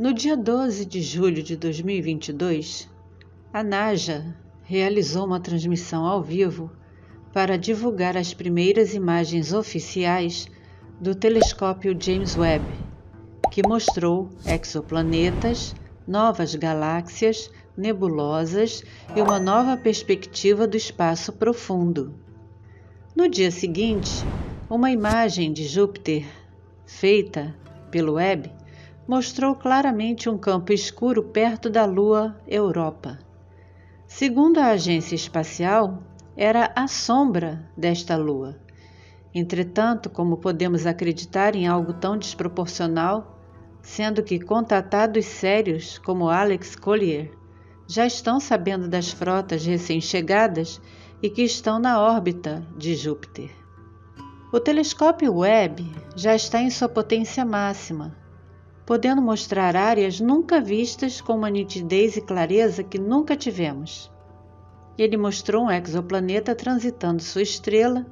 No dia 12 de julho de 2022, a NASA realizou uma transmissão ao vivo para divulgar as primeiras imagens oficiais do telescópio James Webb, que mostrou exoplanetas, novas galáxias, nebulosas e uma nova perspectiva do espaço profundo. No dia seguinte, uma imagem de Júpiter, feita pelo Webb, mostrou claramente um campo escuro perto da lua Europa. Segundo a agência espacial, era a sombra desta lua. Entretanto, como podemos acreditar em algo tão desproporcional, sendo que contatados sérios como Alex Collier já estão sabendo das frotas recém-chegadas e que estão na órbita de Júpiter. O telescópio Webb já está em sua potência máxima, podendo mostrar áreas nunca vistas com uma nitidez e clareza que nunca tivemos. Ele mostrou um exoplaneta transitando sua estrela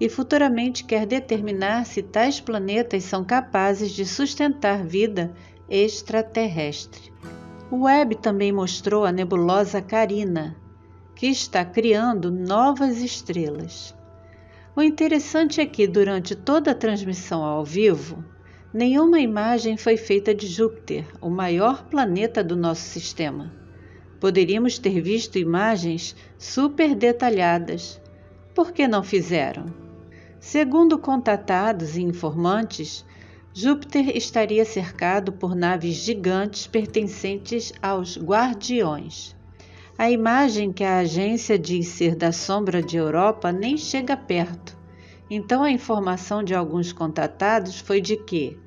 e futuramente quer determinar se tais planetas são capazes de sustentar vida extraterrestre. O Webb também mostrou a nebulosa Carina, que está criando novas estrelas. O interessante é que, durante toda a transmissão ao vivo, Nenhuma imagem foi feita de Júpiter, o maior planeta do nosso sistema. Poderíamos ter visto imagens super detalhadas. Por que não fizeram? Segundo contatados e informantes, Júpiter estaria cercado por naves gigantes pertencentes aos Guardiões. A imagem que a agência diz ser da sombra de Europa nem chega perto. Então a informação de alguns contatados foi de que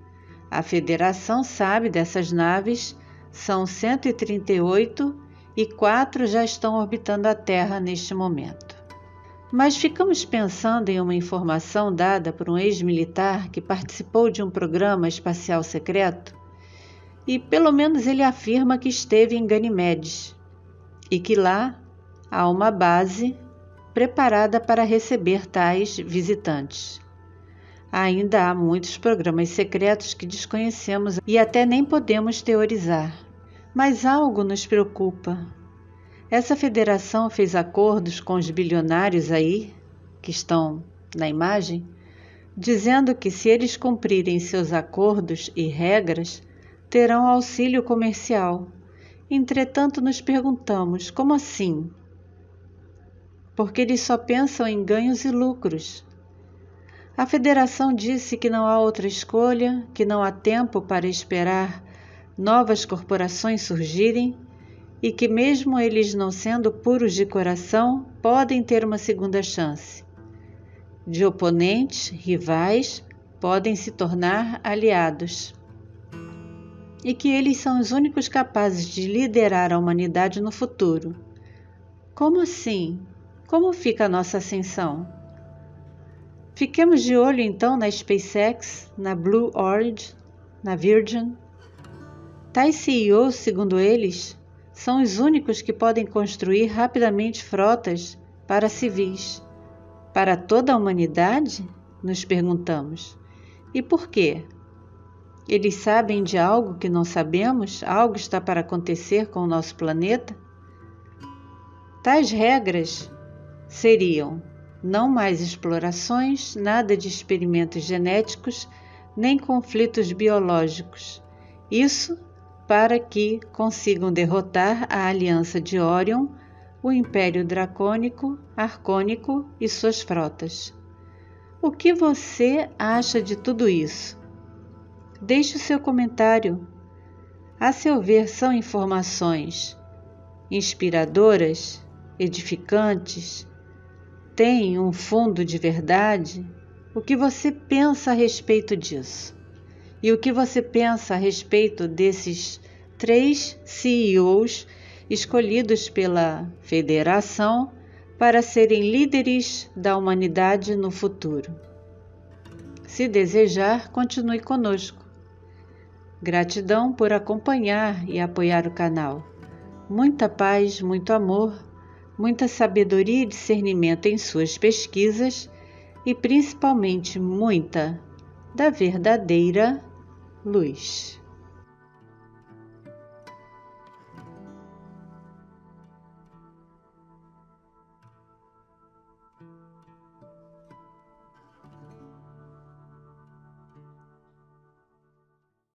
a Federação sabe dessas naves, são 138 e quatro já estão orbitando a Terra neste momento. Mas ficamos pensando em uma informação dada por um ex-militar que participou de um programa espacial secreto e pelo menos ele afirma que esteve em Ganymedes e que lá há uma base preparada para receber tais visitantes. Ainda há muitos programas secretos que desconhecemos e até nem podemos teorizar. Mas algo nos preocupa. Essa federação fez acordos com os bilionários aí, que estão na imagem, dizendo que se eles cumprirem seus acordos e regras, terão auxílio comercial. Entretanto, nos perguntamos: como assim? Porque eles só pensam em ganhos e lucros. A federação disse que não há outra escolha, que não há tempo para esperar novas corporações surgirem e que, mesmo eles não sendo puros de coração, podem ter uma segunda chance. De oponentes, rivais, podem se tornar aliados. E que eles são os únicos capazes de liderar a humanidade no futuro. Como assim? Como fica a nossa ascensão? Fiquemos de olho então na SpaceX, na Blue Origin, na Virgin. Tais CEOs, segundo eles, são os únicos que podem construir rapidamente frotas para civis. Para toda a humanidade? Nos perguntamos. E por quê? Eles sabem de algo que não sabemos? Algo está para acontecer com o nosso planeta? Tais regras seriam não mais explorações, nada de experimentos genéticos, nem conflitos biológicos. Isso para que consigam derrotar a aliança de Orion, o Império Dracônico, Arcônico e suas frotas. O que você acha de tudo isso? Deixe o seu comentário. A seu ver, são informações inspiradoras, edificantes, tem um fundo de verdade, o que você pensa a respeito disso? E o que você pensa a respeito desses três CEOs escolhidos pela Federação para serem líderes da humanidade no futuro? Se desejar, continue conosco. Gratidão por acompanhar e apoiar o canal. Muita paz, muito amor muita sabedoria e discernimento em suas pesquisas e principalmente muita da verdadeira luz.